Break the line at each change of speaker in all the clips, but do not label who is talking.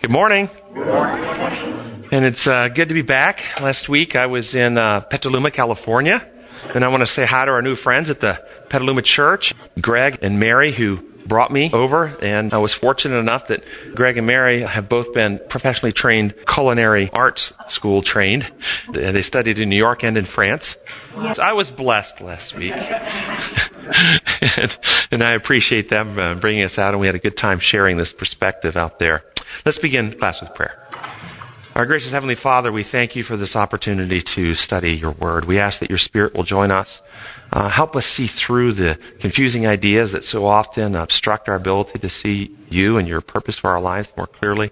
Good morning. Good morning. And it's uh, good to be back. Last week I was in uh, Petaluma, California. And I want to say hi to our new friends at the Petaluma Church, Greg and Mary, who brought me over. And I was fortunate enough that Greg and Mary have both been professionally trained culinary arts school trained. They studied in New York and in France. So I was blessed last week. and, and, I appreciate them uh, bringing us out, and we had a good time sharing this perspective out there. Let's begin class with prayer. Our gracious Heavenly Father, we thank you for this opportunity to study your word. We ask that your Spirit will join us. Uh, help us see through the confusing ideas that so often obstruct our ability to see you and your purpose for our lives more clearly.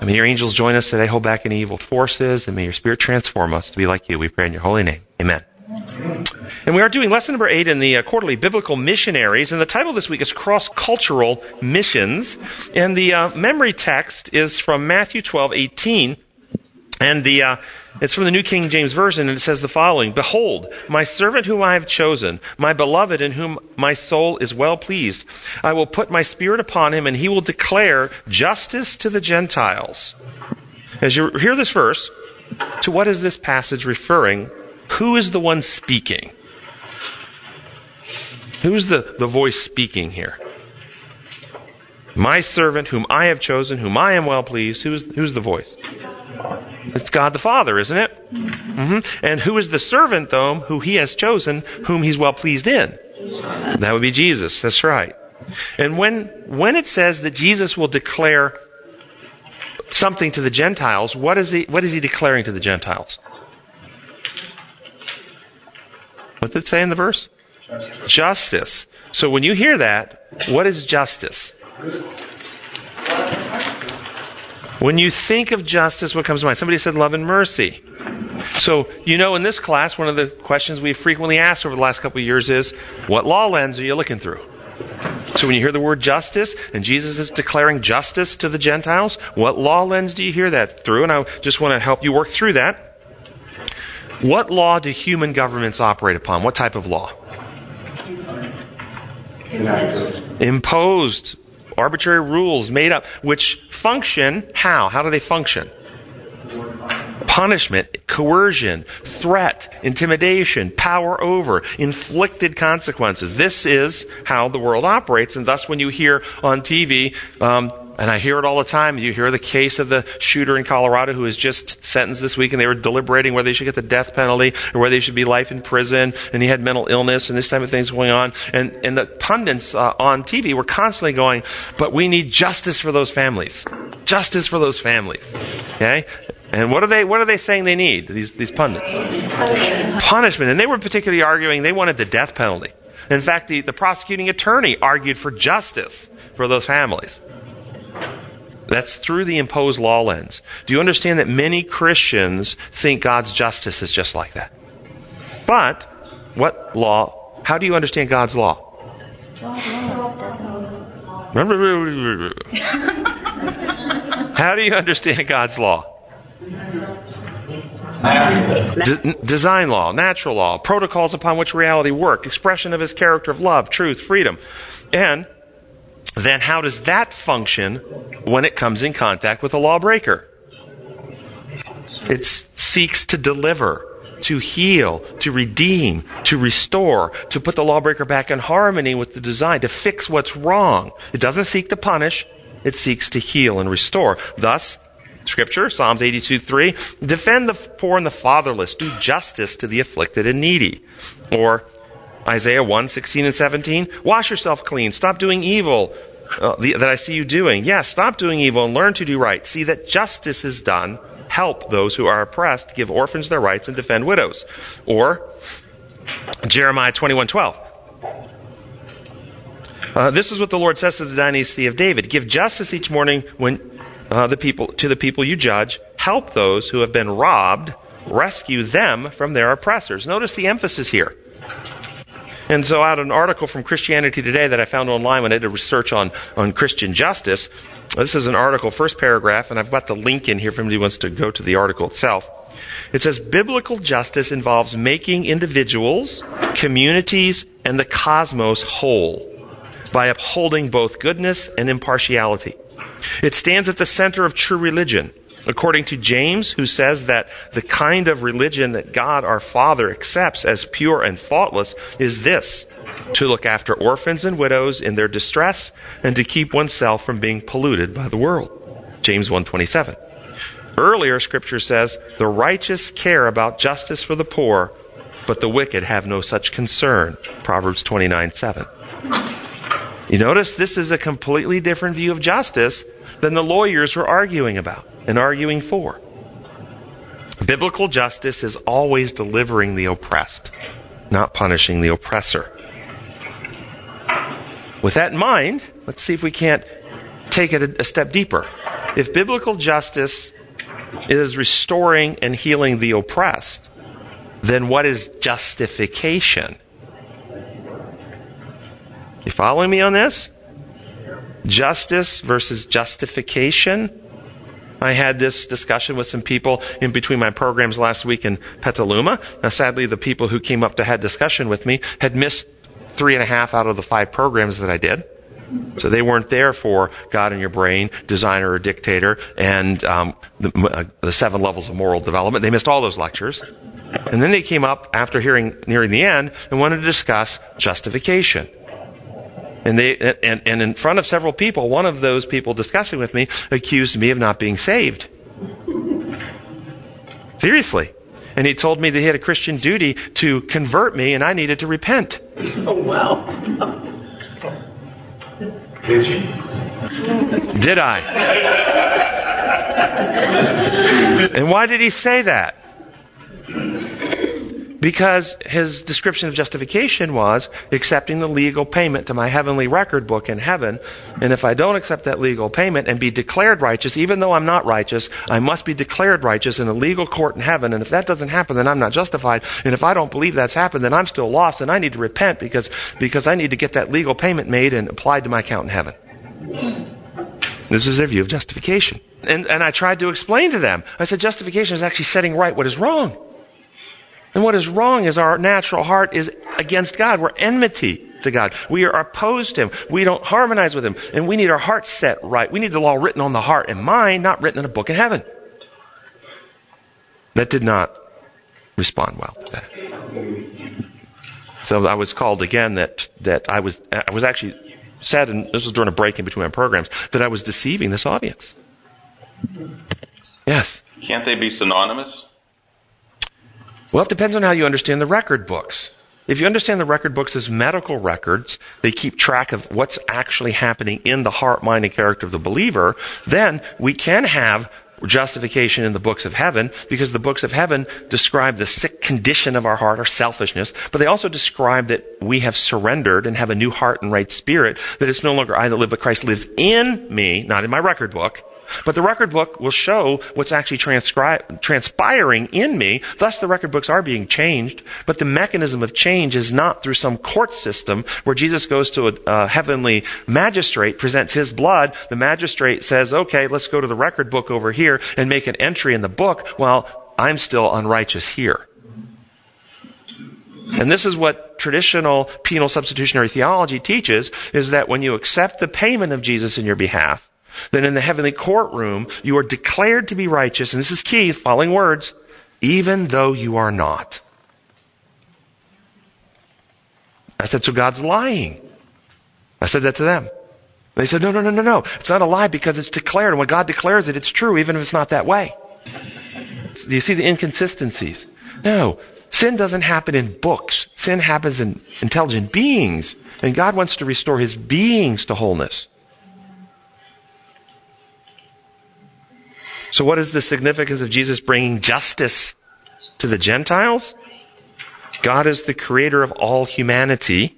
And may your angels join us today, hold back any evil forces, and may your Spirit transform us to be like you. We pray in your holy name. Amen. And we are doing lesson number eight in the uh, quarterly biblical missionaries. And the title this week is Cross Cultural Missions. And the uh, memory text is from Matthew 12, 18. And the, uh, it's from the New King James Version, and it says the following Behold, my servant whom I have chosen, my beloved in whom my soul is well pleased. I will put my spirit upon him, and he will declare justice to the Gentiles. As you hear this verse, to what is this passage referring? Who is the one speaking? Who's the, the voice speaking here? My servant, whom I have chosen, whom I am well pleased. Who's, who's the voice? It's God the Father, isn't it? Mm-hmm. And who is the servant, though, who he has chosen, whom he's well pleased in? That would be Jesus. That's right. And when, when it says that Jesus will declare something to the Gentiles, what is he, what is he declaring to the Gentiles? What did it say in the verse? Justice. justice. So when you hear that, what is justice? When you think of justice, what comes to mind? Somebody said love and mercy. So, you know, in this class, one of the questions we frequently asked over the last couple of years is, what law lens are you looking through? So when you hear the word justice, and Jesus is declaring justice to the Gentiles, what law lens do you hear that through? And I just want to help you work through that. What law do human governments operate upon? What type of law? Imposed. Arbitrary rules made up, which function how? How do they function? Punishment, coercion, threat, intimidation, power over, inflicted consequences. This is how the world operates, and thus when you hear on TV, um, and I hear it all the time. You hear the case of the shooter in Colorado who was just sentenced this week, and they were deliberating whether they should get the death penalty or whether they should be life in prison, and he had mental illness and this type of things going on. And, and the pundits uh, on TV were constantly going, but we need justice for those families. Justice for those families. Okay? And what are they, what are they saying they need, these, these pundits? Punishment. And they were particularly arguing they wanted the death penalty. In fact, the, the prosecuting attorney argued for justice for those families. That's through the imposed law lens. Do you understand that many Christians think God's justice is just like that? But, what law? How do you understand God's law? How do you understand God's law? D- design law, natural law, protocols upon which reality work, expression of his character of love, truth, freedom. And then how does that function when it comes in contact with a lawbreaker? It seeks to deliver, to heal, to redeem, to restore, to put the lawbreaker back in harmony with the design, to fix what's wrong. It doesn't seek to punish, it seeks to heal and restore. Thus, Scripture, Psalms 82 3, defend the poor and the fatherless, do justice to the afflicted and needy. Or Isaiah 1, 16 and 17. Wash yourself clean. Stop doing evil uh, the, that I see you doing. Yes, yeah, stop doing evil and learn to do right. See that justice is done. Help those who are oppressed, give orphans their rights, and defend widows. Or Jeremiah 21, 12. Uh, this is what the Lord says to the dynasty of David. Give justice each morning when uh, the people, to the people you judge. Help those who have been robbed. Rescue them from their oppressors. Notice the emphasis here. And so, out an article from Christianity Today that I found online when I did a research on, on Christian justice. This is an article, first paragraph, and I've got the link in here if anybody wants to go to the article itself. It says biblical justice involves making individuals, communities, and the cosmos whole by upholding both goodness and impartiality. It stands at the center of true religion. According to James, who says that the kind of religion that God our Father accepts as pure and faultless is this to look after orphans and widows in their distress and to keep oneself from being polluted by the world. James 127. Earlier scripture says, the righteous care about justice for the poor, but the wicked have no such concern. Proverbs 29 7. You notice this is a completely different view of justice than the lawyers were arguing about and arguing for. Biblical justice is always delivering the oppressed, not punishing the oppressor. With that in mind, let's see if we can't take it a, a step deeper. If biblical justice is restoring and healing the oppressed, then what is justification? You following me on this? Justice versus justification. I had this discussion with some people in between my programs last week in Petaluma. Now, sadly, the people who came up to have discussion with me had missed three and a half out of the five programs that I did. So they weren't there for God in your brain, designer or dictator, and um, the, uh, the, seven levels of moral development. They missed all those lectures. And then they came up after hearing nearing the end and wanted to discuss justification. And they and, and in front of several people, one of those people discussing with me accused me of not being saved. Seriously. And he told me that he had a Christian duty to convert me and I needed to repent.
Oh wow.
Did you? Did I? and why did he say that? Because his description of justification was accepting the legal payment to my heavenly record book in heaven. And if I don't accept that legal payment and be declared righteous, even though I'm not righteous, I must be declared righteous in a legal court in heaven. And if that doesn't happen, then I'm not justified. And if I don't believe that's happened, then I'm still lost and I need to repent because, because I need to get that legal payment made and applied to my account in heaven. This is their view of justification. And, and I tried to explain to them. I said, justification is actually setting right what is wrong. And what is wrong is our natural heart is against God. We're enmity to God. We are opposed to Him. We don't harmonize with Him. And we need our hearts set right. We need the law written on the heart and mind, not written in a book in heaven. That did not respond well to that. So I was called again that, that I was, I was actually said, and this was during a break in between my programs, that I was deceiving this audience. Yes.
Can't they be synonymous?
Well, it depends on how you understand the record books. If you understand the record books as medical records, they keep track of what's actually happening in the heart, mind, and character of the believer, then we can have justification in the books of heaven because the books of heaven describe the sick condition of our heart, our selfishness, but they also describe that we have surrendered and have a new heart and right spirit, that it's no longer I that live, but Christ lives in me, not in my record book. But the record book will show what's actually transcri- transpiring in me. Thus, the record books are being changed. But the mechanism of change is not through some court system where Jesus goes to a, a heavenly magistrate, presents his blood. The magistrate says, okay, let's go to the record book over here and make an entry in the book while I'm still unrighteous here. And this is what traditional penal substitutionary theology teaches, is that when you accept the payment of Jesus in your behalf, then in the heavenly courtroom, you are declared to be righteous, and this is key, following words, even though you are not. I said, so God's lying. I said that to them. They said, no, no, no, no, no. It's not a lie because it's declared. And when God declares it, it's true, even if it's not that way. Do you see the inconsistencies? No. Sin doesn't happen in books. Sin happens in intelligent beings. And God wants to restore his beings to wholeness. So, what is the significance of Jesus bringing justice to the Gentiles? God is the creator of all humanity,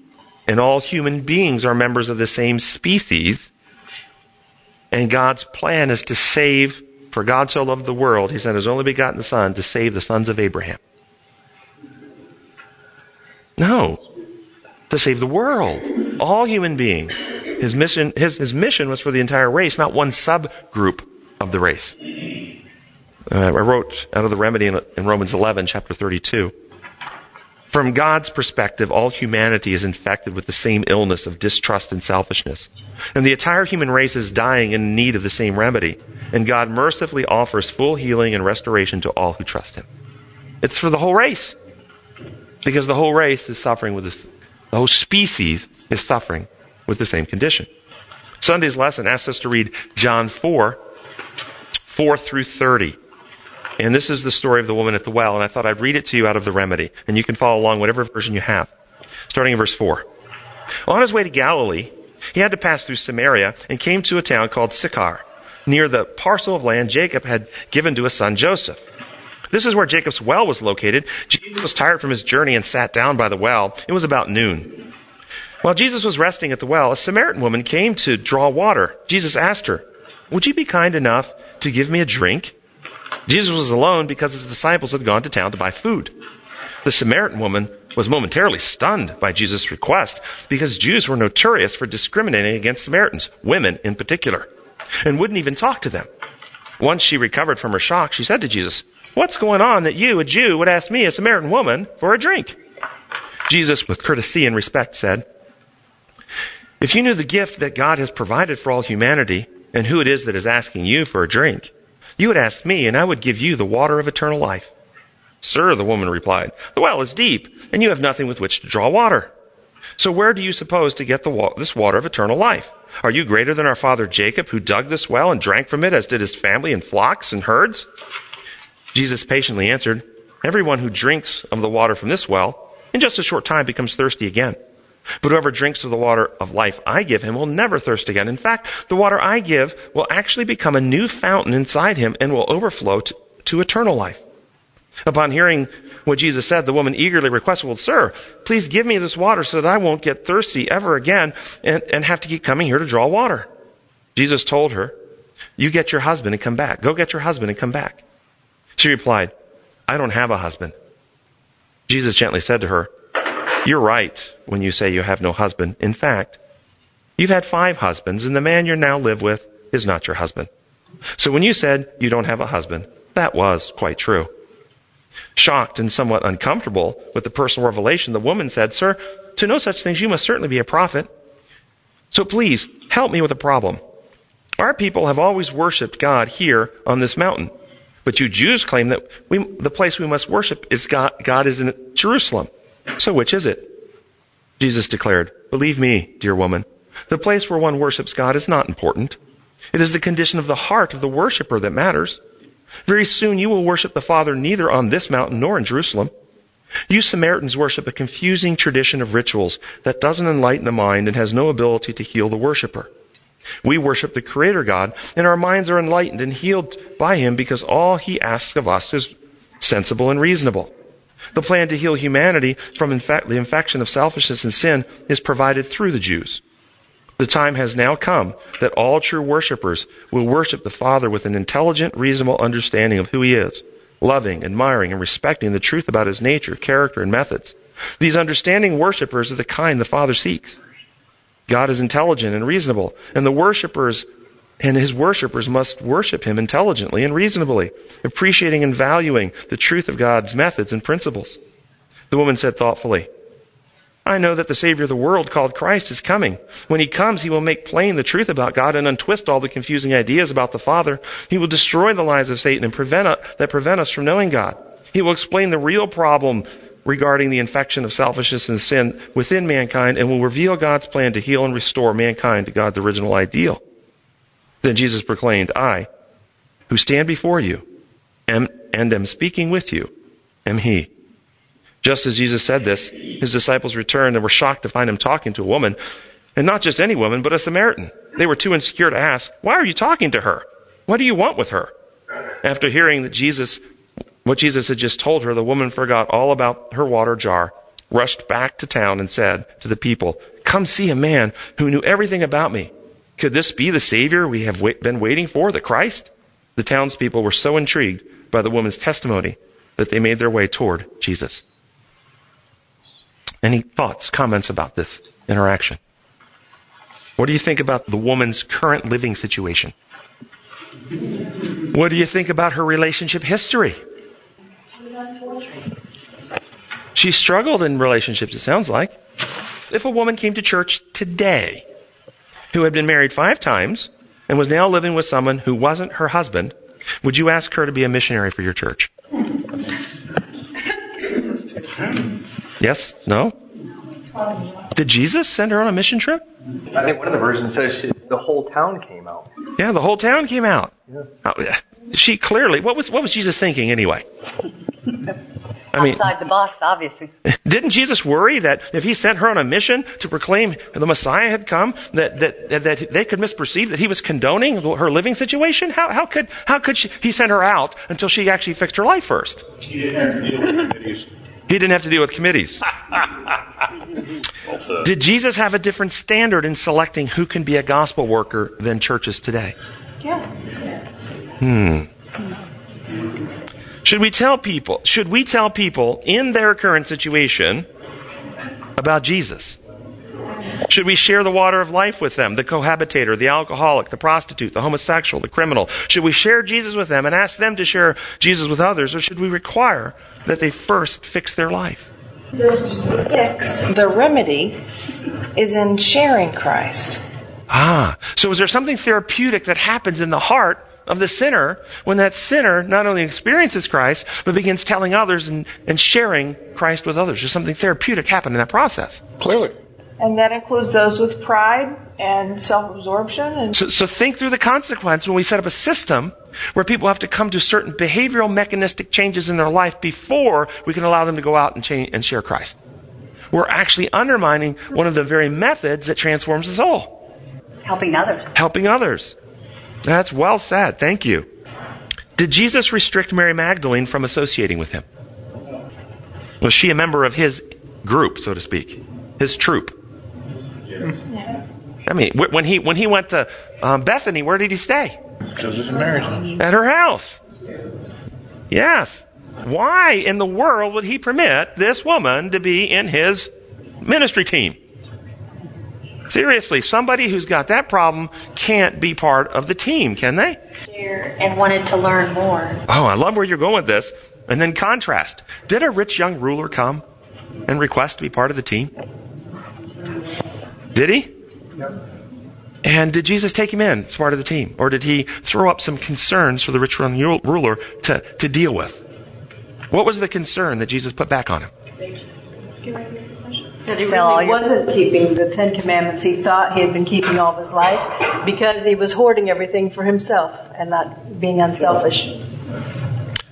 and all human beings are members of the same species. And God's plan is to save, for God so loved the world, he sent his only begotten Son to save the sons of Abraham. No, to save the world, all human beings. His mission, his, his mission was for the entire race, not one subgroup of the race. Uh, I wrote out of the remedy in, in Romans 11, chapter 32. From God's perspective, all humanity is infected with the same illness of distrust and selfishness. And the entire human race is dying in need of the same remedy. And God mercifully offers full healing and restoration to all who trust Him. It's for the whole race. Because the whole race is suffering with this, the whole species is suffering with the same condition. Sunday's lesson asks us to read John 4, 4 through 30. And this is the story of the woman at the well, and I thought I'd read it to you out of the remedy, and you can follow along whatever version you have. Starting in verse 4. On his way to Galilee, he had to pass through Samaria and came to a town called Sychar, near the parcel of land Jacob had given to his son Joseph. This is where Jacob's well was located. Jesus was tired from his journey and sat down by the well. It was about noon. While Jesus was resting at the well, a Samaritan woman came to draw water. Jesus asked her, Would you be kind enough to give me a drink? Jesus was alone because his disciples had gone to town to buy food. The Samaritan woman was momentarily stunned by Jesus' request because Jews were notorious for discriminating against Samaritans, women in particular, and wouldn't even talk to them. Once she recovered from her shock, she said to Jesus, What's going on that you, a Jew, would ask me, a Samaritan woman, for a drink? Jesus, with courtesy and respect, said, If you knew the gift that God has provided for all humanity and who it is that is asking you for a drink, you would ask me, and I would give you the water of eternal life. Sir, the woman replied, the well is deep, and you have nothing with which to draw water. So where do you suppose to get wa- this water of eternal life? Are you greater than our father Jacob, who dug this well and drank from it, as did his family and flocks and herds? Jesus patiently answered, Everyone who drinks of the water from this well, in just a short time becomes thirsty again. But whoever drinks of the water of life I give him will never thirst again. In fact, the water I give will actually become a new fountain inside him and will overflow to, to eternal life. Upon hearing what Jesus said, the woman eagerly requested, Well, sir, please give me this water so that I won't get thirsty ever again and, and have to keep coming here to draw water. Jesus told her, You get your husband and come back. Go get your husband and come back. She replied, I don't have a husband. Jesus gently said to her, you're right when you say you have no husband. In fact, you've had five husbands, and the man you now live with is not your husband. So when you said you don't have a husband, that was quite true. Shocked and somewhat uncomfortable with the personal revelation, the woman said, Sir, to know such things, you must certainly be a prophet. So please, help me with a problem. Our people have always worshiped God here on this mountain. But you Jews claim that we, the place we must worship is God, God is in Jerusalem. So which is it? Jesus declared, Believe me, dear woman, the place where one worships God is not important. It is the condition of the heart of the worshiper that matters. Very soon you will worship the Father neither on this mountain nor in Jerusalem. You Samaritans worship a confusing tradition of rituals that doesn't enlighten the mind and has no ability to heal the worshiper. We worship the Creator God, and our minds are enlightened and healed by Him because all He asks of us is sensible and reasonable. The plan to heal humanity from infe- the infection of selfishness and sin is provided through the Jews. The time has now come that all true worshippers will worship the Father with an intelligent, reasonable understanding of who He is, loving, admiring, and respecting the truth about His nature, character, and methods. These understanding worshippers are the kind the Father seeks. God is intelligent and reasonable, and the worshippers and his worshippers must worship him intelligently and reasonably, appreciating and valuing the truth of God's methods and principles. The woman said thoughtfully, I know that the Savior of the world called Christ is coming. When he comes, he will make plain the truth about God and untwist all the confusing ideas about the Father. He will destroy the lies of Satan and prevent uh, that prevent us from knowing God. He will explain the real problem regarding the infection of selfishness and sin within mankind and will reveal God's plan to heal and restore mankind to God's original ideal. Then Jesus proclaimed, I, who stand before you am, and am speaking with you, am he. Just as Jesus said this, his disciples returned and were shocked to find him talking to a woman, and not just any woman, but a Samaritan. They were too insecure to ask, why are you talking to her? What do you want with her? After hearing that Jesus, what Jesus had just told her, the woman forgot all about her water jar, rushed back to town and said to the people, come see a man who knew everything about me. Could this be the Savior we have been waiting for, the Christ? The townspeople were so intrigued by the woman's testimony that they made their way toward Jesus. Any thoughts, comments about this interaction? What do you think about the woman's current living situation? What do you think about her relationship history? She struggled in relationships, it sounds like. If a woman came to church today who had been married five times and was now living with someone who wasn't her husband, would you ask her to be a missionary for your church? Yes? No? Did Jesus send her on a mission trip?
I think one of the versions says she, the whole town came out.
Yeah, the whole town came out. Yeah. Oh, she clearly, what was, what was Jesus thinking anyway?
I mean, outside the box, obviously.
Didn't Jesus worry that if he sent her on a mission to proclaim the Messiah had come, that, that, that they could misperceive that he was condoning her living situation? How, how could, how could she, he send her out until she actually fixed her life first?
He didn't have to deal with committees.
He didn't have to deal with committees. well Did Jesus have a different standard in selecting who can be a gospel worker than churches today?
Yes.
Hmm. Should we tell people, should we tell people in their current situation about Jesus? Should we share the water of life with them, the cohabitator, the alcoholic, the prostitute, the homosexual, the criminal? Should we share Jesus with them and ask them to share Jesus with others, or should we require that they first fix their life?
The fix, the remedy, is in sharing Christ.
Ah, so is there something therapeutic that happens in the heart of the sinner when that sinner not only experiences Christ, but begins telling others and, and sharing Christ with others. There's something therapeutic happen in that process.
Clearly.
And that includes those with pride and self absorption. And-
so, so think through the consequence when we set up a system where people have to come to certain behavioral mechanistic changes in their life before we can allow them to go out and, change, and share Christ. We're actually undermining one of the very methods that transforms the soul.
Helping others.
Helping others. That's well said. Thank you. Did Jesus restrict Mary Magdalene from associating with him? Was she a member of his group, so to speak? His troop? Yes. I mean, when he, when he went to um, Bethany, where did he stay? At her house. Yes. Why in the world would he permit this woman to be in his ministry team? Seriously, somebody who's got that problem can't be part of the team, can they?
And wanted to learn more.
Oh, I love where you're going with this. And then contrast. Did a rich young ruler come and request to be part of the team? Did he? And did Jesus take him in as part of the team? Or did he throw up some concerns for the rich young ruler to, to deal with? What was the concern that Jesus put back on him?
That he really wasn't keeping the Ten Commandments he thought he had been keeping all of his life because he was hoarding everything for himself and not being unselfish.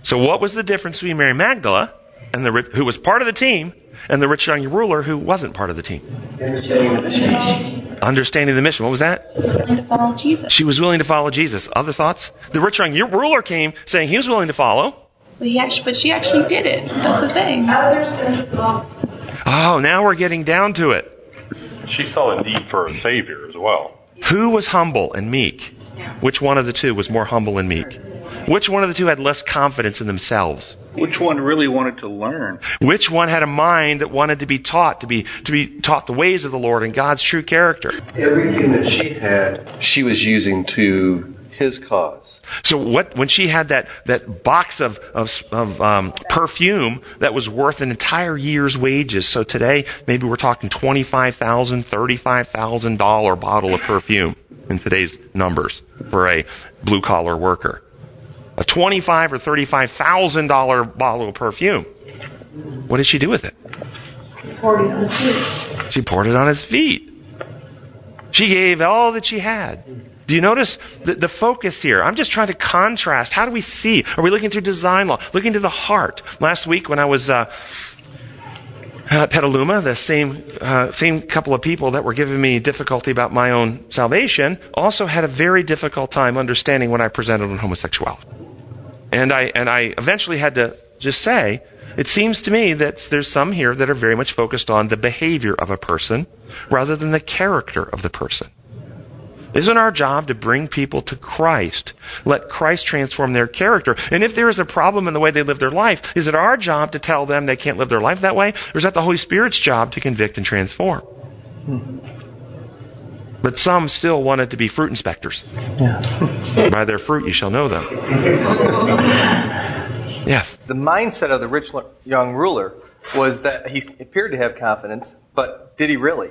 So, what was the difference between Mary Magdala, and the, who was part of the team, and the rich young ruler who wasn't part of the team?
Understanding the mission.
Understanding the mission. What was that?
Willing to follow Jesus.
She was willing to follow Jesus. Other thoughts? The rich young ruler came saying he was willing to follow.
But, he actually, but she actually did it. That's the thing. Others
Oh, now we're getting down to it.
She saw a need for a Savior as well.
Who was humble and meek? Which one of the two was more humble and meek? Which one of the two had less confidence in themselves?
Which one really wanted to learn?
Which one had a mind that wanted to be taught, to be, to be taught the ways of the Lord and God's true character?
Everything that she had, she was using to his cause.
So what, when she had that, that box of, of, of um, perfume that was worth an entire year's wages. So today, maybe we're talking $25,000, $35,000 bottle of perfume in today's numbers for a blue collar worker. A twenty-five or thirty-five thousand dollar bottle of perfume. What did she do with it?
Poured it on his feet.
She poured it on his feet. She gave all that she had. Do you notice the, the, focus here? I'm just trying to contrast. How do we see? Are we looking through design law? Looking to the heart. Last week when I was uh, at Petaluma, the same uh, same couple of people that were giving me difficulty about my own salvation also had a very difficult time understanding when I presented on homosexuality. And I and I eventually had to just say, it seems to me that there's some here that are very much focused on the behavior of a person rather than the character of the person. Isn't our job to bring people to Christ? Let Christ transform their character. And if there is a problem in the way they live their life, is it our job to tell them they can't live their life that way? Or is that the Holy Spirit's job to convict and transform? Hmm. But some still wanted to be fruit inspectors. Yeah. By their fruit you shall know them. yes.
The mindset of the rich young ruler
was that he appeared to have confidence, but did he really?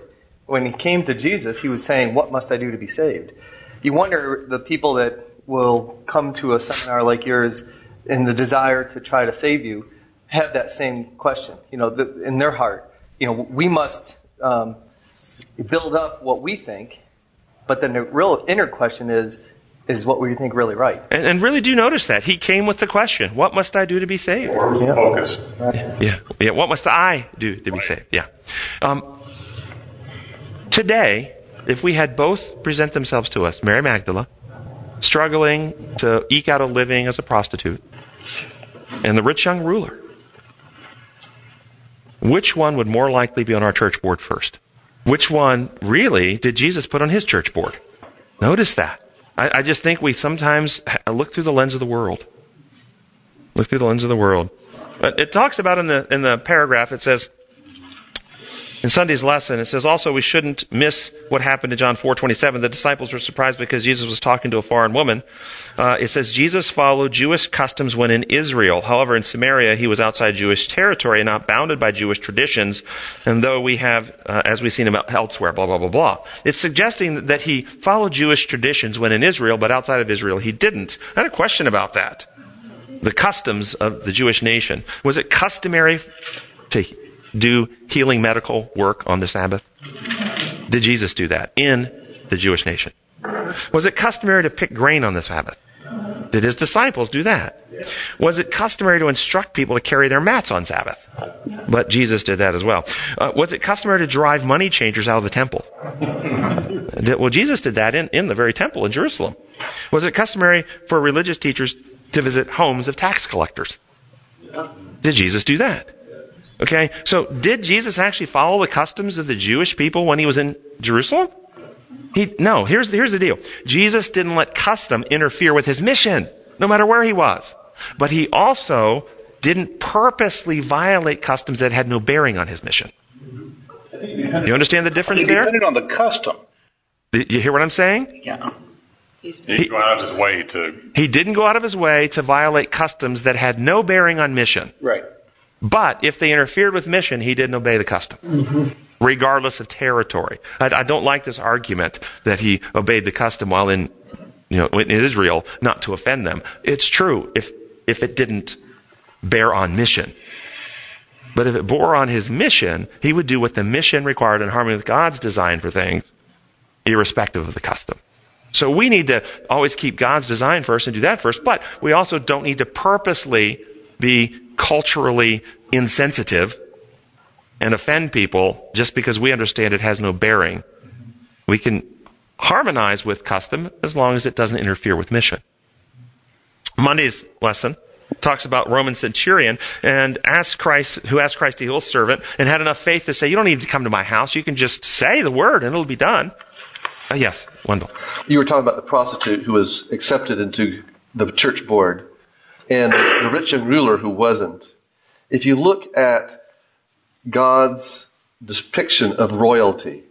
When he came to Jesus, he was saying, What must I do to be saved? You wonder the people that will come to a seminar like yours in the desire to try to save you have that same question, you know, the, in their heart. You know, we must um, build up what we think, but then the real inner question is, is what we think really right?
And, and really do notice that. He came with the question, what must I do to be saved?
Where's the focus?
Yeah. Yeah. What must I do to be saved? Yeah. Um, today, if we had both present themselves to us, Mary Magdala, struggling to eke out a living as a prostitute, and the rich young ruler, which one would more likely be on our church board first? Which one really did Jesus put on his church board? Notice that. I, I just think we sometimes look through the lens of the world. Look through the lens of the world. It talks about in the in the paragraph. It says in Sunday's lesson, it says also we shouldn't miss what happened to John 4:27. The disciples were surprised because Jesus was talking to a foreign woman. Uh, it says Jesus followed Jewish customs when in Israel. However, in Samaria, he was outside Jewish territory and not bounded by Jewish traditions. And though we have, uh, as we've seen him elsewhere, blah blah blah blah. It's suggesting that he followed Jewish traditions when in Israel, but outside of Israel, he didn't. I had a question about that. The customs of the Jewish nation was it customary to do healing medical work on the Sabbath? Did Jesus do that in the Jewish nation? Was it customary to pick grain on the Sabbath? Did his disciples do that? Was it customary to instruct people to carry their mats on Sabbath? But Jesus did that as well. Uh, was it customary to drive money changers out of the temple? well, Jesus did that in, in the very temple in Jerusalem. Was it customary for religious teachers to visit homes of tax collectors? Did Jesus do that? Okay, so did Jesus actually follow the customs of the Jewish people when he was in Jerusalem? He, no, here's, here's the deal. Jesus didn't let custom interfere with his mission, no matter where he was. But he also didn't purposely violate customs that had no bearing on his mission. You understand the difference
He
there?
depended on the custom.
You hear what I'm saying?
Yeah.
He didn't go out of his way to.
He didn't go out of his way to violate customs that had no bearing on mission.
Right.
But if they interfered with mission, he didn't obey the custom, mm-hmm. regardless of territory. I, I, don't like this argument that he obeyed the custom while in, you know, in Israel, not to offend them. It's true if if it didn't bear on mission. But if it bore on his mission, he would do what the mission required in harmony with God's design for things, irrespective of the custom. So we need to always keep God's design first and do that first, but we also don't need to purposely be culturally insensitive and offend people just because we understand it has no bearing. We can harmonize with custom as long as it doesn't interfere with mission. Monday's lesson talks about Roman centurion and asked Christ, who asked Christ to heal a servant and had enough faith to say, you don't need to come to my house. You can just say the word and it'll be done. Uh, yes, Wendell.
You were talking about the prostitute who was accepted into the church board and the rich and ruler who wasn't. If you look at God's depiction of royalty,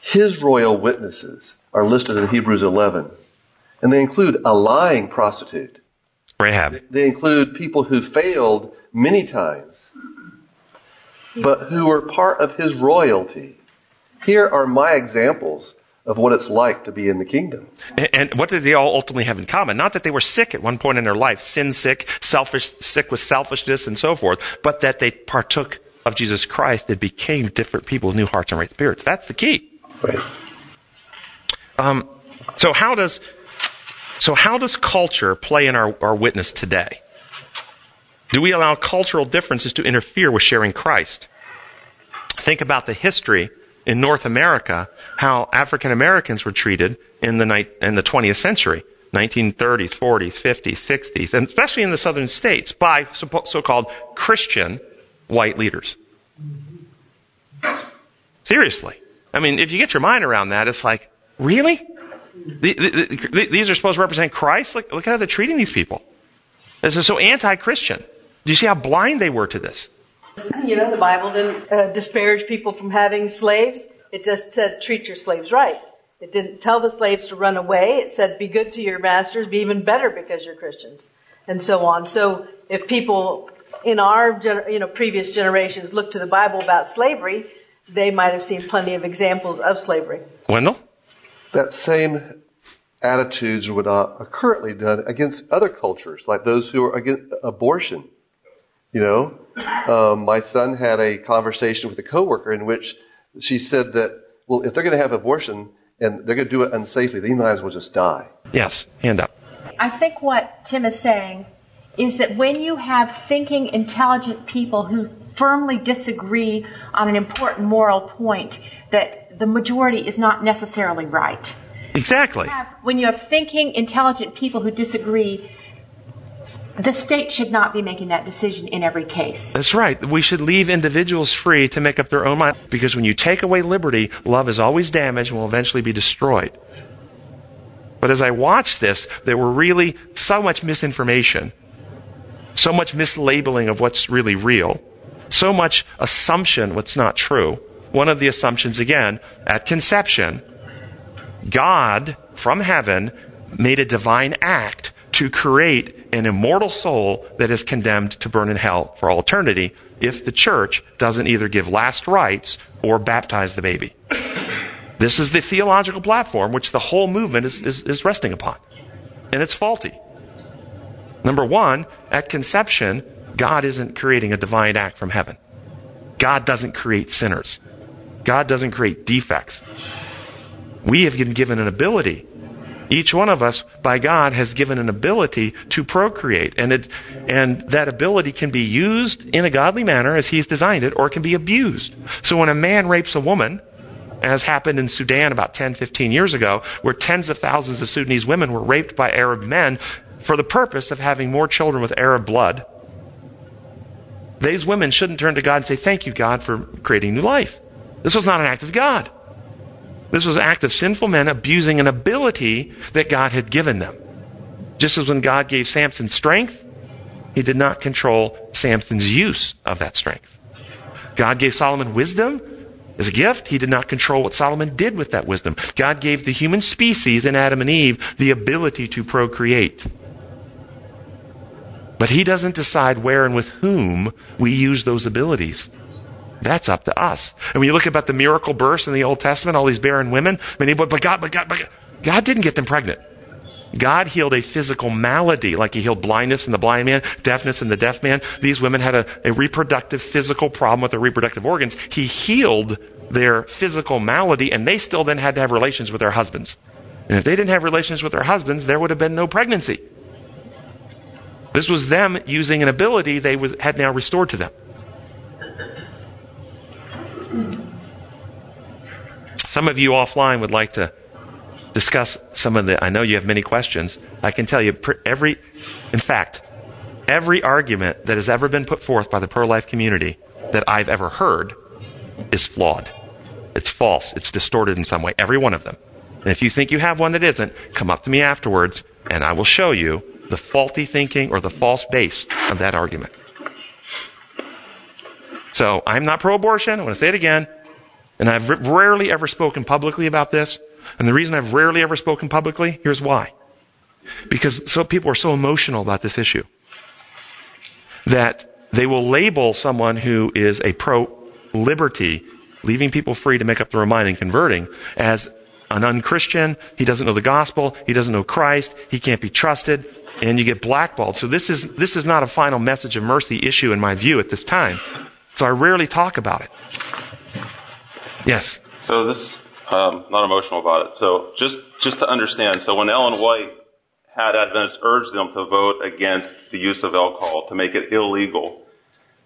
his royal witnesses are listed in Hebrews 11. And they include a lying prostitute.
Rahab.
They include people who failed many times, but who were part of his royalty. Here are my examples of what it's like to be in the kingdom.
And, and, what did they all ultimately have in common? Not that they were sick at one point in their life, sin sick, selfish, sick with selfishness and so forth, but that they partook of Jesus Christ and became different people with new hearts and right spirits. That's the key.
Right.
Um, so how does so how does culture play in our, our witness today? Do we allow cultural differences to interfere with sharing Christ? Think about the history in North America, how African Americans were treated in the, night, in the 20th century, 1930s, 40s, 50s, 60s, and especially in the southern states by so-called Christian white leaders. Seriously. I mean, if you get your mind around that, it's like, really? These are supposed to represent Christ? Look, look at how they're treating these people. This is so anti-Christian. Do you see how blind they were to this?
You know, the Bible didn't uh, disparage people from having slaves. It just said treat your slaves right. It didn't tell the slaves to run away. It said be good to your masters, be even better because you're Christians. and so on. So if people in our you know previous generations look to the Bible about slavery, they might have seen plenty of examples of slavery.
Wendell?
That same attitudes would not are currently done against other cultures, like those who are against abortion. You know, um, my son had a conversation with a coworker in which she said that, well, if they're going to have abortion and they're going to do it unsafely, they might as well just die.
Yes, hand up.
I think what Tim is saying is that when you have thinking, intelligent people who firmly disagree on an important moral point, that the majority is not necessarily right.
Exactly.
When you have thinking, intelligent people who disagree, the state should not be making that decision in every case.
That's right. We should leave individuals free to make up their own mind because when you take away liberty, love is always damaged and will eventually be destroyed. But as I watched this, there were really so much misinformation, so much mislabeling of what's really real, so much assumption what's not true. One of the assumptions, again, at conception, God from heaven made a divine act to create an immortal soul that is condemned to burn in hell for all eternity if the church doesn't either give last rites or baptize the baby. This is the theological platform which the whole movement is, is, is resting upon. And it's faulty. Number one, at conception, God isn't creating a divine act from heaven. God doesn't create sinners. God doesn't create defects. We have been given an ability each one of us, by God, has given an ability to procreate. And, it, and that ability can be used in a godly manner as He's designed it, or it can be abused. So when a man rapes a woman, as happened in Sudan about 10, 15 years ago, where tens of thousands of Sudanese women were raped by Arab men for the purpose of having more children with Arab blood, these women shouldn't turn to God and say, Thank you, God, for creating new life. This was not an act of God. This was an act of sinful men abusing an ability that God had given them. Just as when God gave Samson strength, he did not control Samson's use of that strength. God gave Solomon wisdom as a gift. He did not control what Solomon did with that wisdom. God gave the human species in Adam and Eve the ability to procreate. But he doesn't decide where and with whom we use those abilities. That's up to us. And when you look about the miracle burst in the Old Testament, all these barren women, many, but, but God, but God, but God, God didn't get them pregnant. God healed a physical malady, like He healed blindness in the blind man, deafness in the deaf man. These women had a, a reproductive, physical problem with their reproductive organs. He healed their physical malady, and they still then had to have relations with their husbands. And if they didn't have relations with their husbands, there would have been no pregnancy. This was them using an ability they was, had now restored to them. Some of you offline would like to discuss some of the, I know you have many questions. I can tell you every, in fact, every argument that has ever been put forth by the pro life community that I've ever heard is flawed. It's false. It's distorted in some way. Every one of them. And if you think you have one that isn't, come up to me afterwards and I will show you the faulty thinking or the false base of that argument. So I'm not pro abortion. I want to say it again. And I've rarely ever spoken publicly about this. And the reason I've rarely ever spoken publicly, here's why. Because so people are so emotional about this issue that they will label someone who is a pro liberty, leaving people free to make up their own mind and converting, as an unchristian. He doesn't know the gospel. He doesn't know Christ. He can't be trusted. And you get blackballed. So this is, this is not a final message of mercy issue in my view at this time. So I rarely talk about it. Yes.
So this, um, not emotional about it. So just just to understand, so when Ellen White had Adventists urge them to vote against the use of alcohol to make it illegal,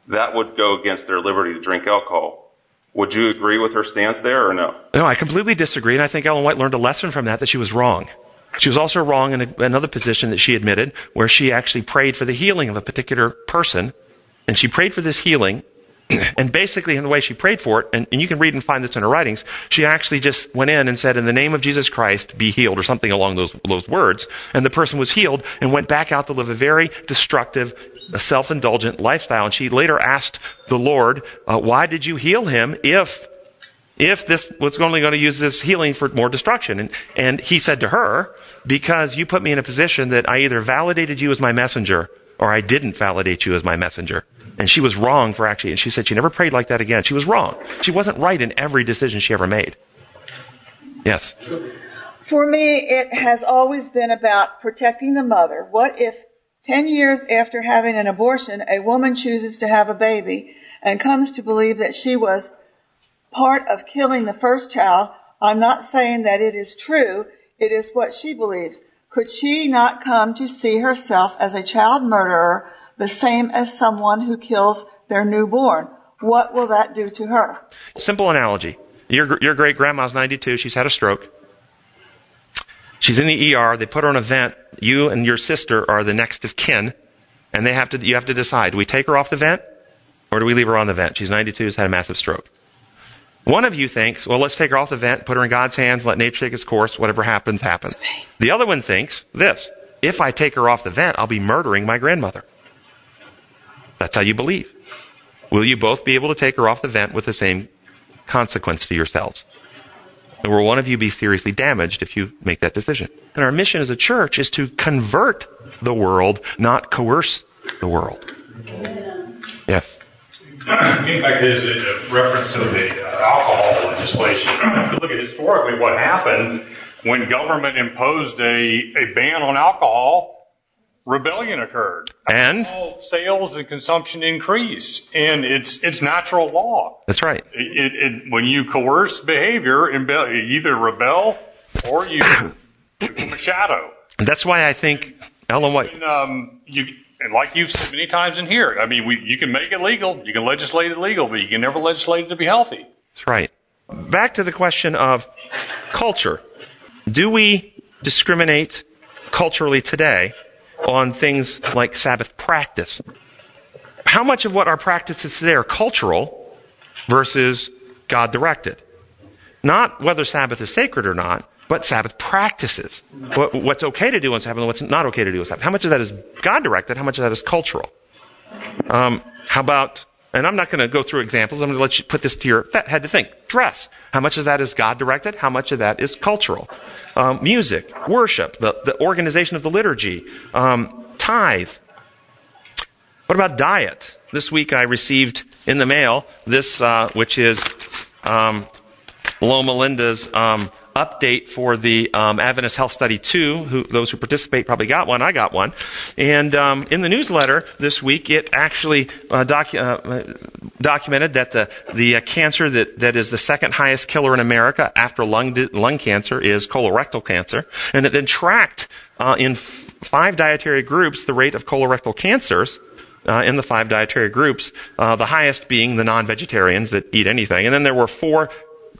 that would go against their liberty to drink alcohol. Would you agree with her stance there or no?
No, I completely disagree, and I think Ellen White learned a lesson from that that she was wrong. She was also wrong in a, another position that she admitted, where she actually prayed for the healing of a particular person, and she prayed for this healing, and basically, in the way she prayed for it, and, and, you can read and find this in her writings, she actually just went in and said, In the name of Jesus Christ, be healed, or something along those, those words. And the person was healed and went back out to live a very destructive, self indulgent lifestyle. And she later asked the Lord, uh, Why did you heal him if if this was only going to use this healing for more destruction. And, and he said to her, because you put me in a position that I either validated you as my messenger or I didn't validate you as my messenger. And she was wrong for actually, and she said she never prayed like that again. She was wrong. She wasn't right in every decision she ever made. Yes.
For me, it has always been about protecting the mother. What if 10 years after having an abortion, a woman chooses to have a baby and comes to believe that she was part of killing the first child? I'm not saying that it is true. It is what she believes. Could she not come to see herself as a child murderer the same as someone who kills their newborn? What will that do to her?
Simple analogy. Your, your great grandma's 92. She's had a stroke. She's in the ER. They put her on a vent. You and your sister are the next of kin. And they have to, you have to decide, do we take her off the vent or do we leave her on the vent? She's 92, has had a massive stroke. One of you thinks, well, let's take her off the vent, put her in God's hands, let nature take its course, whatever happens, happens. The other one thinks this, if I take her off the vent, I'll be murdering my grandmother. That's how you believe. Will you both be able to take her off the vent with the same consequence to yourselves? And will one of you be seriously damaged if you make that decision? And our mission as a church is to convert the world, not coerce the world. Yes.
Getting back to his uh, reference to the uh, alcohol legislation, if you look at historically what happened when government imposed a, a ban on alcohol, rebellion occurred.
And
sales and consumption increased, and it's it's natural law.
that's right.
It, it, when you coerce behavior, you either rebel or you become a shadow.
That's why I think Ellen White.
And, um, you, and like you've said many times in here, I mean, we, you can make it legal, you can legislate it legal, but you can never legislate it to be healthy.
That's right. Back to the question of culture. Do we discriminate culturally today on things like Sabbath practice? How much of what our practices today are cultural versus God directed? Not whether Sabbath is sacred or not, but Sabbath practices. What, what's okay to do on Sabbath and what's not okay to do on Sabbath. How much of that is God directed? How much of that is cultural? Um, how about, and I'm not going to go through examples. I'm going to let you put this to your head to think. Dress. How much of that is God directed? How much of that is cultural? Um, music, worship, the, the organization of the liturgy, um, tithe. What about diet? This week I received in the mail this, uh, which is um, Loma Linda's um, update for the um, Adventist Health Study 2. Who, those who participate probably got one. I got one. And um, in the newsletter this week, it actually uh, docu- uh, documented that the, the uh, cancer that, that is the second highest killer in America after lung, di- lung cancer is colorectal cancer. And it then tracked uh, in f- five dietary groups the rate of colorectal cancers uh, in the five dietary groups, uh, the highest being the non-vegetarians that eat anything. And then there were four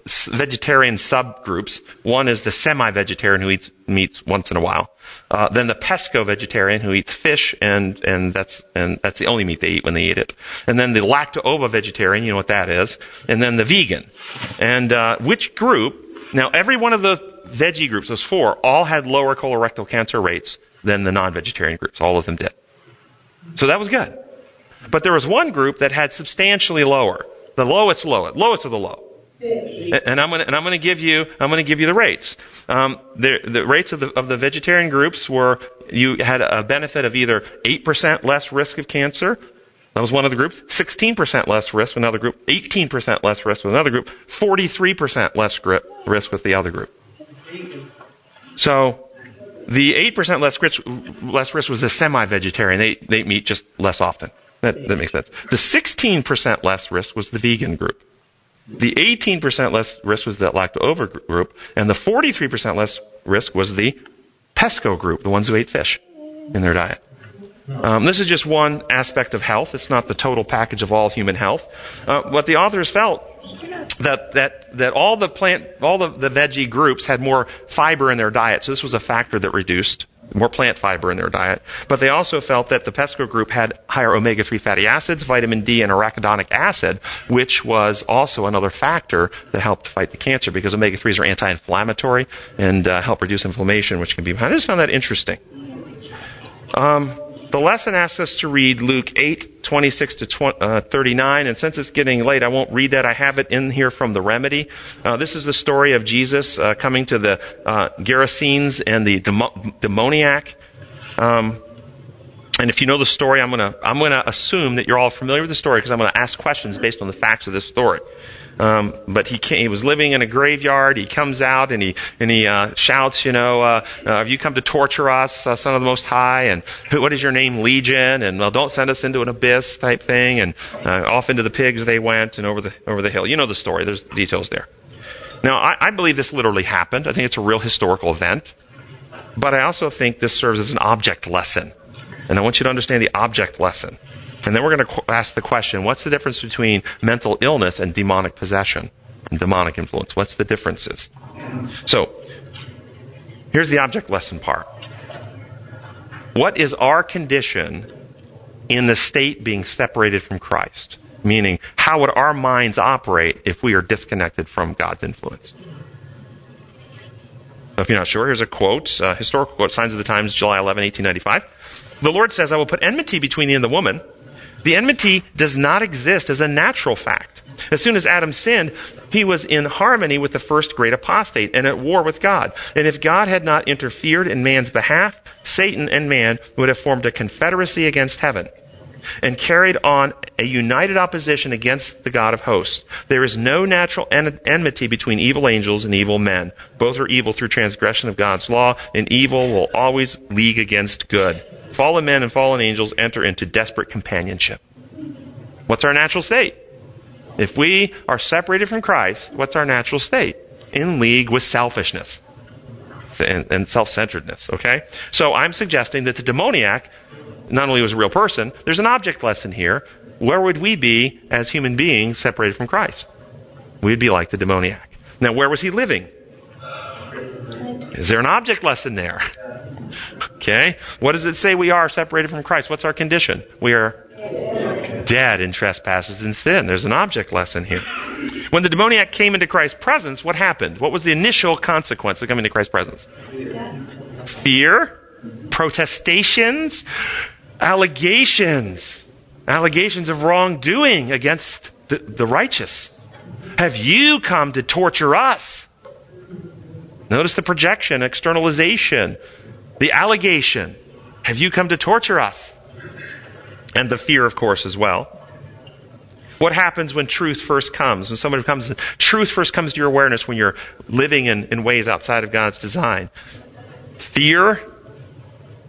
vegetarian subgroups. One is the semi-vegetarian who eats meats once in a while. Uh, then the pesco-vegetarian who eats fish, and and that's and that's the only meat they eat when they eat it. And then the lacto-ovo-vegetarian, you know what that is. And then the vegan. And uh, which group? Now, every one of the veggie groups, those four, all had lower colorectal cancer rates than the non-vegetarian groups. All of them did. So that was good. But there was one group that had substantially lower. The lowest low, lowest of the low. And I'm going to, and I'm going to give you, I'm going to give you the rates. Um, the, the rates of the, of the vegetarian groups were, you had a benefit of either 8% less risk of cancer. That was one of the groups. 16% less risk with another group. 18% less risk with another group. 43% less risk with the other group. So, the 8% less risk, less risk was the semi-vegetarian. They, they eat meat just less often. That, that makes sense. The 16% less risk was the vegan group. The 18% less risk was the lacto-ovo group, and the 43% less risk was the pesco group, the ones who ate fish in their diet. Um, this is just one aspect of health. It's not the total package of all human health. Uh, what the authors felt that that that all the plant, all the, the veggie groups had more fiber in their diet, so this was a factor that reduced more plant fiber in their diet. But they also felt that the pesco group had higher omega-3 fatty acids, vitamin D, and arachidonic acid, which was also another factor that helped fight the cancer because omega-3s are anti-inflammatory and uh, help reduce inflammation, which can be. I just found that interesting. Um, the lesson asks us to read Luke 8, 26 to 20, uh, 39. And since it's getting late, I won't read that. I have it in here from the remedy. Uh, this is the story of Jesus uh, coming to the uh, Gerasenes and the demo- demoniac. Um, and if you know the story, I'm going to I'm going to assume that you're all familiar with the story because I'm going to ask questions based on the facts of this story. Um, but he came, he was living in a graveyard. He comes out and he and he uh, shouts, you know, uh, uh, "Have you come to torture us, uh, Son of the Most High?" And what is your name, Legion? And well, don't send us into an abyss type thing. And uh, off into the pigs they went and over the over the hill. You know the story. There's details there. Now, I, I believe this literally happened. I think it's a real historical event. But I also think this serves as an object lesson. And I want you to understand the object lesson. And then we're going to ask the question what's the difference between mental illness and demonic possession and demonic influence? What's the differences? So, here's the object lesson part. What is our condition in the state being separated from Christ? Meaning, how would our minds operate if we are disconnected from God's influence? If you're not sure, here's a quote, uh, historical quote, Signs of the Times, July 11, 1895. The Lord says, I will put enmity between thee and the woman. The enmity does not exist as a natural fact. As soon as Adam sinned, he was in harmony with the first great apostate and at war with God. And if God had not interfered in man's behalf, Satan and man would have formed a confederacy against heaven and carried on a united opposition against the God of hosts. There is no natural en- enmity between evil angels and evil men. Both are evil through transgression of God's law, and evil will always league against good. Fallen men and fallen angels enter into desperate companionship. What's our natural state? If we are separated from Christ, what's our natural state? In league with selfishness and, and self centeredness, okay? So I'm suggesting that the demoniac not only was a real person, there's an object lesson here. Where would we be as human beings separated from Christ? We'd be like the demoniac. Now, where was he living? Is there an object lesson there? Okay. What does it say we are separated from Christ? What's our condition? We are dead in trespasses and sin. There's an object lesson here. When the demoniac came into Christ's presence, what happened? What was the initial consequence of coming to Christ's presence? Fear, protestations, allegations, allegations of wrongdoing against the, the righteous. Have you come to torture us? Notice the projection, externalization, the allegation. Have you come to torture us? And the fear, of course, as well. What happens when truth first comes? When someone comes, truth first comes to your awareness when you're living in, in ways outside of God's design. Fear,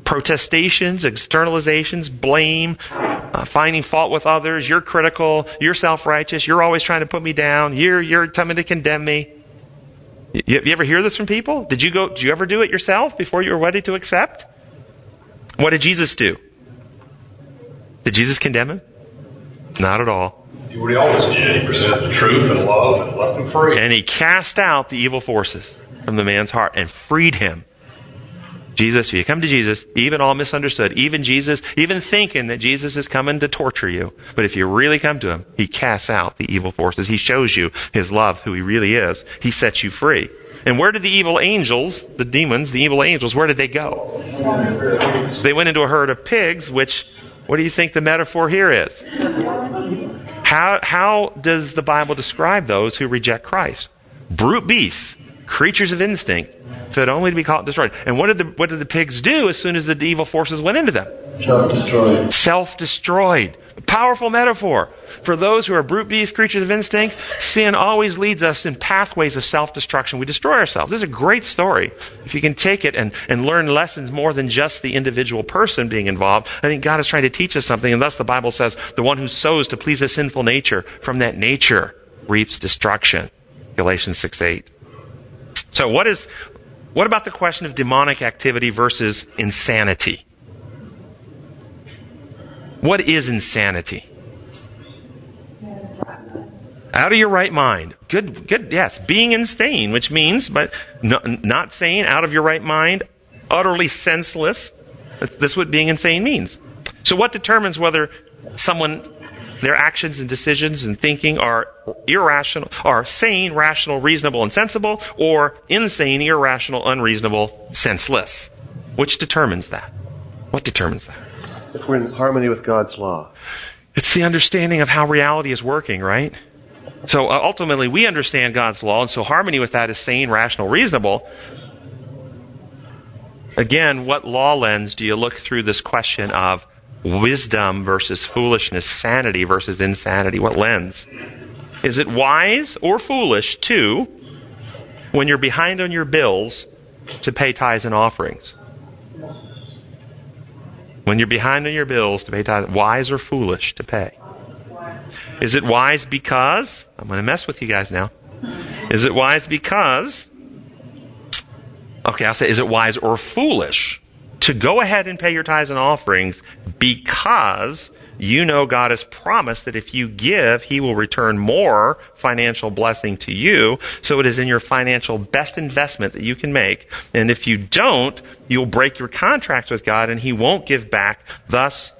protestations, externalizations, blame, uh, finding fault with others. You're critical. You're self-righteous. You're always trying to put me down. You're, you're coming to condemn me. You, you ever hear this from people? Did you go, did you ever do it yourself before you were ready to accept? What did Jesus do? Did Jesus condemn him? Not at all.
What he always did. He presented the truth and love and left him free.
And he cast out the evil forces from the man's heart and freed him Jesus, if you come to Jesus, even all misunderstood, even Jesus, even thinking that Jesus is coming to torture you. But if you really come to him, he casts out the evil forces. He shows you his love, who he really is. He sets you free. And where did the evil angels, the demons, the evil angels, where did they go? They went into a herd of pigs, which, what do you think the metaphor here is? How, how does the Bible describe those who reject Christ? Brute beasts, creatures of instinct, fit only to be caught and destroyed. And what did the what did the pigs do as soon as the evil forces went into them?
Self-destroyed.
Self-destroyed. Powerful metaphor. For those who are brute beast creatures of instinct, sin always leads us in pathways of self-destruction. We destroy ourselves. This is a great story. If you can take it and, and learn lessons more than just the individual person being involved, I think God is trying to teach us something, and thus the Bible says, the one who sows to please a sinful nature, from that nature reaps destruction. Galatians 6 8. So what is what about the question of demonic activity versus insanity? What is insanity? Out of your right mind. Good, good, yes. Being insane, which means, but not, not sane, out of your right mind, utterly senseless. That's what being insane means. So what determines whether someone their actions and decisions and thinking are irrational, are sane, rational, reasonable, and sensible, or insane, irrational, unreasonable, senseless. Which determines that? What determines that?
If we're in harmony with God's law.
It's the understanding of how reality is working, right? So uh, ultimately, we understand God's law, and so harmony with that is sane, rational, reasonable. Again, what law lens do you look through this question of wisdom versus foolishness, sanity versus insanity? What lens? Is it wise or foolish to, when you're behind on your bills, to pay tithes and offerings? When you're behind on your bills to pay tithes, wise or foolish to pay? Is it wise because, I'm going to mess with you guys now. Is it wise because Okay, I'll say, is it wise or foolish to go ahead and pay your tithes and offerings because you know God has promised that if you give, He will return more financial blessing to you. So it is in your financial best investment that you can make. And if you don't, you'll break your contracts with God and He won't give back. Thus,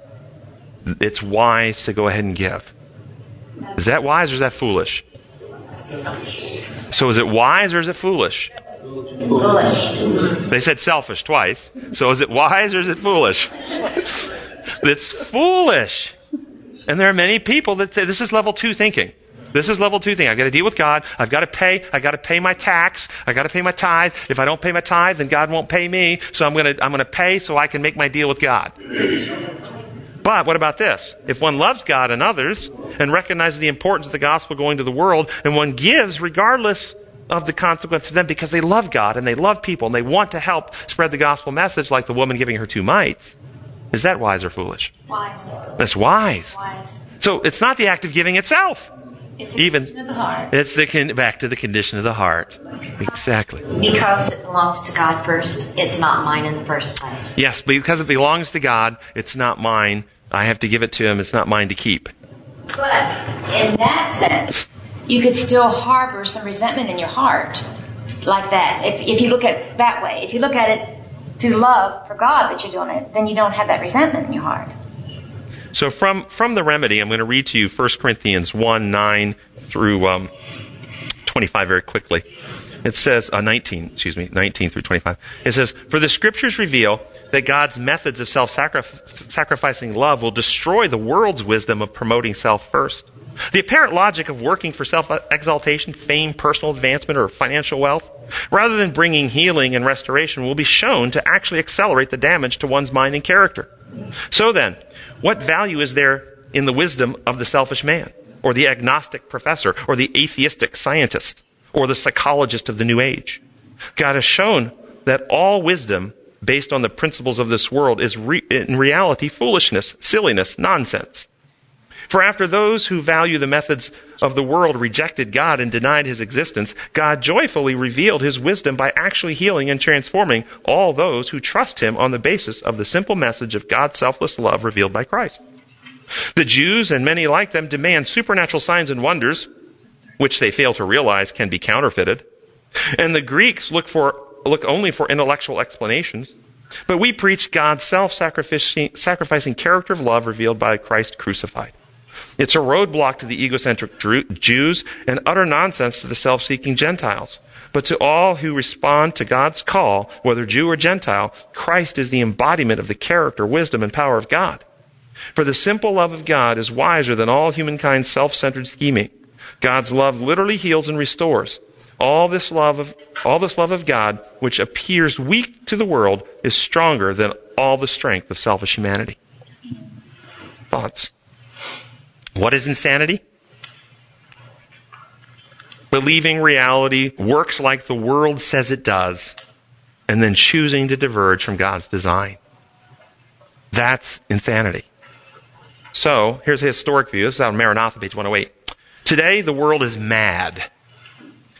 it's wise to go ahead and give. Is that wise or is that foolish? So is it wise or is it foolish?
Foolish.
They said selfish twice. So is it wise or is it foolish? it's foolish. And there are many people that say this is level two thinking. This is level two thing. I've got to deal with God. I've got to pay. I've got to pay my tax. I've got to pay my tithe. If I don't pay my tithe, then God won't pay me. So I'm going to, I'm going to pay so I can make my deal with God. But what about this? If one loves God and others and recognizes the importance of the gospel going to the world and one gives regardless of the consequence to them because they love God and they love people and they want to help spread the gospel message like the woman giving her two mites. Is that wise or foolish?
Wise.
That's wise.
Wise.
So it's not the act of giving itself.
It's the
Even
condition of the heart.
it's the con- back to the condition of the heart. Exactly.
Because it belongs to God first, it's not mine in the first place.
Yes, because it belongs to God, it's not mine. I have to give it to him. It's not mine to keep.
But in that sense, you could still harbor some resentment in your heart like that. If, if you look at it that way, if you look at it through love for God that you're doing it, then you don't have that resentment in your heart.
So from, from the remedy, I'm going to read to you 1 Corinthians 1, 9 through um, 25 very quickly. It says, uh, 19, excuse me, 19 through 25. It says, For the scriptures reveal that God's methods of self-sacrificing love will destroy the world's wisdom of promoting self first. The apparent logic of working for self-exaltation, fame, personal advancement, or financial wealth, rather than bringing healing and restoration, will be shown to actually accelerate the damage to one's mind and character. So then, what value is there in the wisdom of the selfish man, or the agnostic professor, or the atheistic scientist, or the psychologist of the new age? God has shown that all wisdom based on the principles of this world is re- in reality foolishness, silliness, nonsense. For after those who value the methods of the world rejected God and denied his existence, God joyfully revealed his wisdom by actually healing and transforming all those who trust him on the basis of the simple message of God's selfless love revealed by Christ. The Jews and many like them demand supernatural signs and wonders, which they fail to realize can be counterfeited. And the Greeks look for, look only for intellectual explanations. But we preach God's self-sacrificing character of love revealed by Christ crucified. It's a roadblock to the egocentric Jews and utter nonsense to the self-seeking Gentiles. But to all who respond to God's call, whether Jew or Gentile, Christ is the embodiment of the character, wisdom, and power of God. For the simple love of God is wiser than all humankind's self-centered scheming. God's love literally heals and restores. All this love of, all this love of God, which appears weak to the world, is stronger than all the strength of selfish humanity. Thoughts? What is insanity? Believing reality works like the world says it does, and then choosing to diverge from God's design. That's insanity. So, here's a historic view. This is out of Maranatha, page 108. Today, the world is mad.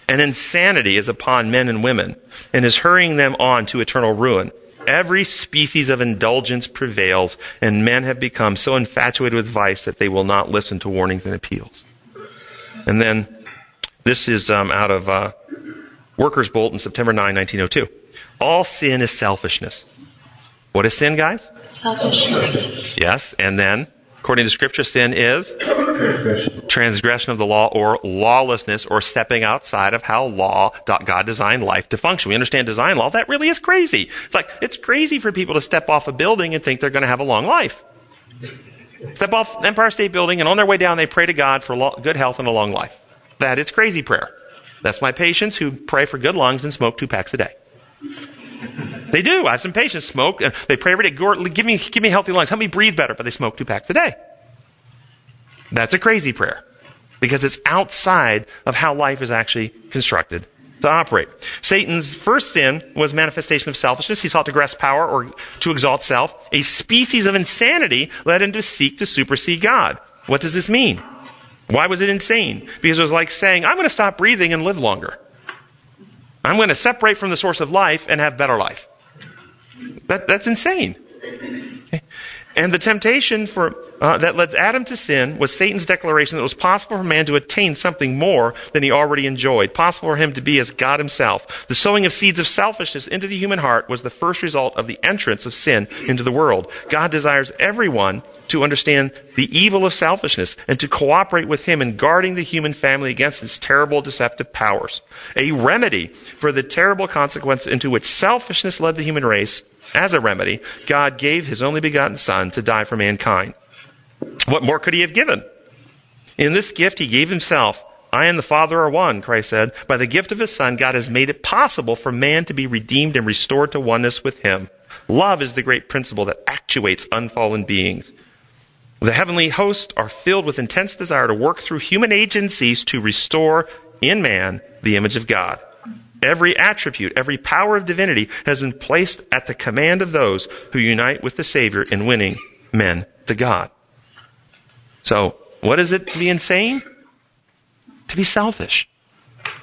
And insanity is upon men and women and is hurrying them on to eternal ruin. Every species of indulgence prevails, and men have become so infatuated with vice that they will not listen to warnings and appeals. And then, this is um, out of uh, Workers' Bulletin, September 9, 1902. All sin is selfishness. What is sin, guys?
Selfishness.
Yes, and then, according to Scripture, sin is transgression of the law or lawlessness or stepping outside of how law, God designed life to function. We understand design law. That really is crazy. It's like, it's crazy for people to step off a building and think they're going to have a long life. Step off Empire State Building, and on their way down, they pray to God for lo- good health and a long life. That is crazy prayer. That's my patients who pray for good lungs and smoke two packs a day. They do. I have some patients smoke. And they pray every day. Give me, give me healthy lungs. Help me breathe better. But they smoke two packs a day. That's a crazy prayer because it's outside of how life is actually constructed to operate. Satan's first sin was manifestation of selfishness. He sought to grasp power or to exalt self. A species of insanity led him to seek to supersede God. What does this mean? Why was it insane? Because it was like saying, I'm going to stop breathing and live longer. I'm going to separate from the source of life and have better life. That, that's insane. Okay. And the temptation for, uh, that led Adam to sin was Satan's declaration that it was possible for man to attain something more than he already enjoyed, possible for him to be as God himself. The sowing of seeds of selfishness into the human heart was the first result of the entrance of sin into the world. God desires everyone to understand the evil of selfishness and to cooperate with him in guarding the human family against its terrible deceptive powers. A remedy for the terrible consequence into which selfishness led the human race as a remedy, God gave his only begotten Son to die for mankind. What more could he have given? In this gift, he gave himself. I and the Father are one, Christ said. By the gift of his Son, God has made it possible for man to be redeemed and restored to oneness with him. Love is the great principle that actuates unfallen beings. The heavenly hosts are filled with intense desire to work through human agencies to restore in man the image of God. Every attribute, every power of divinity has been placed at the command of those who unite with the Savior in winning men to God. So, what is it to be insane? To be selfish.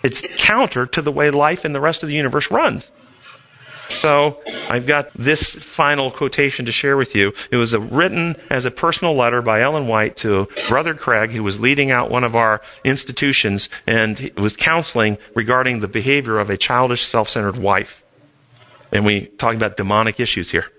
It's counter to the way life in the rest of the universe runs. So I've got this final quotation to share with you. It was written as a personal letter by Ellen White to Brother Craig, who was leading out one of our institutions and was counseling regarding the behavior of a childish, self-centered wife. And we talking about demonic issues here.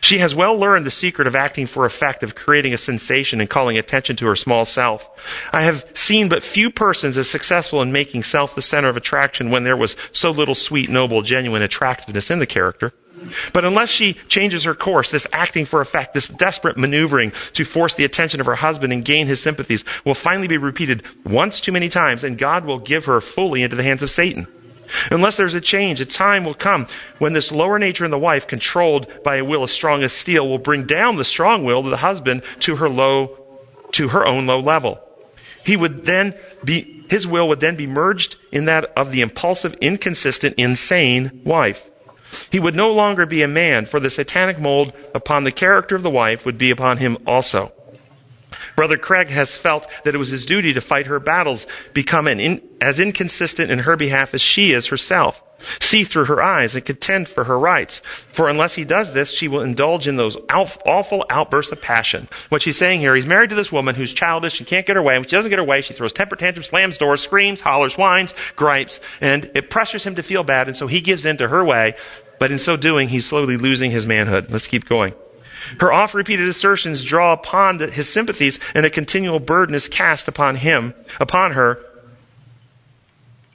She has well learned the secret of acting for effect, of creating a sensation and calling attention to her small self. I have seen but few persons as successful in making self the center of attraction when there was so little sweet, noble, genuine attractiveness in the character. But unless she changes her course, this acting for effect, this desperate maneuvering to force the attention of her husband and gain his sympathies will finally be repeated once too many times and God will give her fully into the hands of Satan. Unless there's a change, a time will come when this lower nature in the wife, controlled by a will as strong as steel, will bring down the strong will of the husband to her low, to her own low level. He would then be, his will would then be merged in that of the impulsive, inconsistent, insane wife. He would no longer be a man, for the satanic mold upon the character of the wife would be upon him also. Brother Craig has felt that it was his duty to fight her battles, become in, as inconsistent in her behalf as she is herself, see through her eyes and contend for her rights. For unless he does this, she will indulge in those awful outbursts of passion. What she's saying here, he's married to this woman who's childish and can't get her way. When she doesn't get her way, she throws temper tantrums, slams doors, screams, hollers, whines, gripes, and it pressures him to feel bad, and so he gives in to her way. But in so doing, he's slowly losing his manhood. Let's keep going. Her oft repeated assertions draw upon the, his sympathies, and a continual burden is cast upon him, upon her,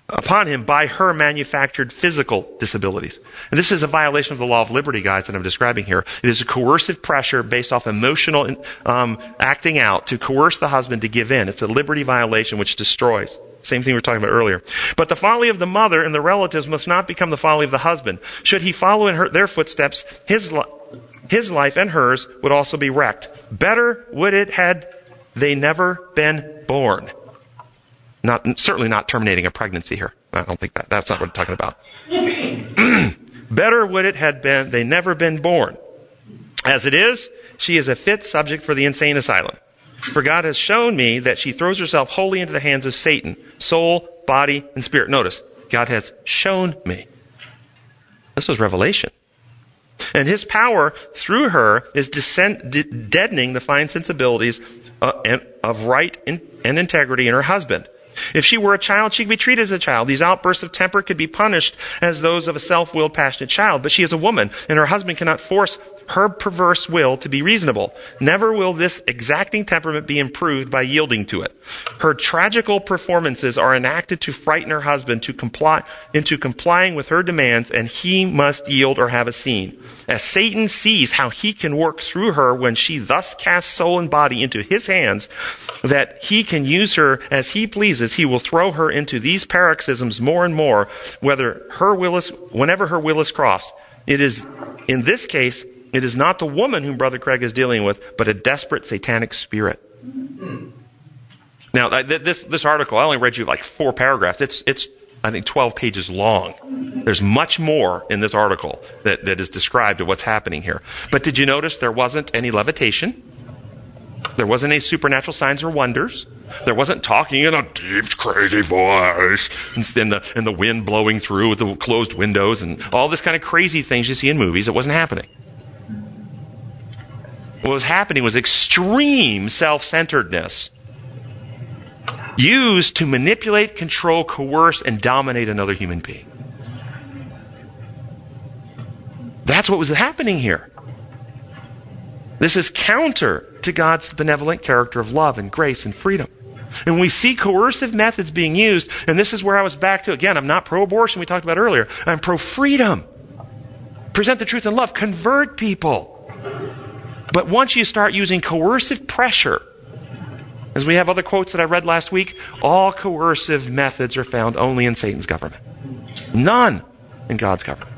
upon him by her manufactured physical disabilities. And this is a violation of the law of liberty, guys, that I'm describing here. It is a coercive pressure based off emotional um, acting out to coerce the husband to give in. It's a liberty violation which destroys. Same thing we were talking about earlier. But the folly of the mother and the relatives must not become the folly of the husband. Should he follow in her, their footsteps, his, his life and hers would also be wrecked. Better would it had they never been born. Not, certainly not terminating a pregnancy here. I don't think that, that's not what I'm talking about. Better would it had been they never been born. As it is, she is a fit subject for the insane asylum. For God has shown me that she throws herself wholly into the hands of Satan, soul, body, and spirit. Notice, God has shown me. This was revelation. And his power through her is de- deadening the fine sensibilities uh, and, of right in, and integrity in her husband. If she were a child, she could be treated as a child. These outbursts of temper could be punished as those of a self-willed, passionate child. But she is a woman, and her husband cannot force her perverse will to be reasonable. Never will this exacting temperament be improved by yielding to it. Her tragical performances are enacted to frighten her husband to comply, into complying with her demands, and he must yield or have a scene. As Satan sees how he can work through her when she thus casts soul and body into his hands, that he can use her as he pleases, he will throw her into these paroxysms more and more, whether her will is, whenever her will is crossed. It is, in this case, it is not the woman whom Brother Craig is dealing with, but a desperate satanic spirit. Now, this, this article, I only read you like four paragraphs. It's, it's, I think, 12 pages long. There's much more in this article that, that is described of what's happening here. But did you notice there wasn't any levitation? There wasn't any supernatural signs or wonders. There wasn't talking in a deep, crazy voice and the, and the wind blowing through with the closed windows and all this kind of crazy things you see in movies. It wasn't happening. What was happening was extreme self centeredness used to manipulate, control, coerce, and dominate another human being. That's what was happening here. This is counter to God's benevolent character of love and grace and freedom. And we see coercive methods being used, and this is where I was back to. Again, I'm not pro abortion, we talked about earlier. I'm pro freedom. Present the truth in love, convert people. But once you start using coercive pressure, as we have other quotes that I read last week, all coercive methods are found only in Satan's government. None in God's government.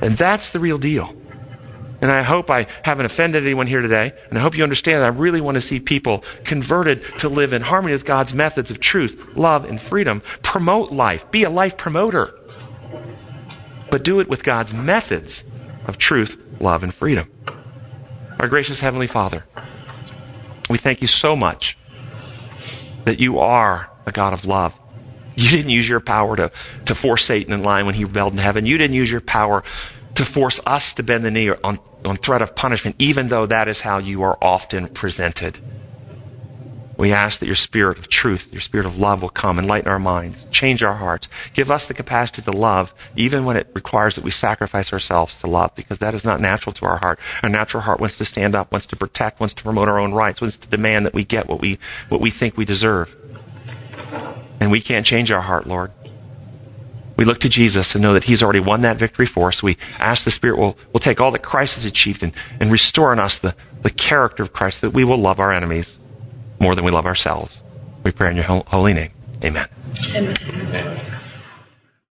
And that's the real deal. And I hope I haven't offended anyone here today. And I hope you understand that I really want to see people converted to live in harmony with God's methods of truth, love, and freedom. Promote life. Be a life promoter. But do it with God's methods of truth, love, and freedom. Our gracious Heavenly Father, we thank you so much that you are a God of love. You didn't use your power to, to force Satan in line when he rebelled in heaven. You didn't use your power to force us to bend the knee on, on threat of punishment, even though that is how you are often presented. We ask that your spirit of truth, your spirit of love will come, enlighten our minds, change our hearts, give us the capacity to love, even when it requires that we sacrifice ourselves to love, because that is not natural to our heart. Our natural heart wants to stand up, wants to protect, wants to promote our own rights, wants to demand that we get what we, what we think we deserve. And we can't change our heart, Lord. We look to Jesus and know that He's already won that victory for us. We ask the Spirit will, will take all that Christ has achieved and, and restore in us the, the character of Christ, that we will love our enemies more than we love ourselves. We pray in your holy name. Amen. Amen.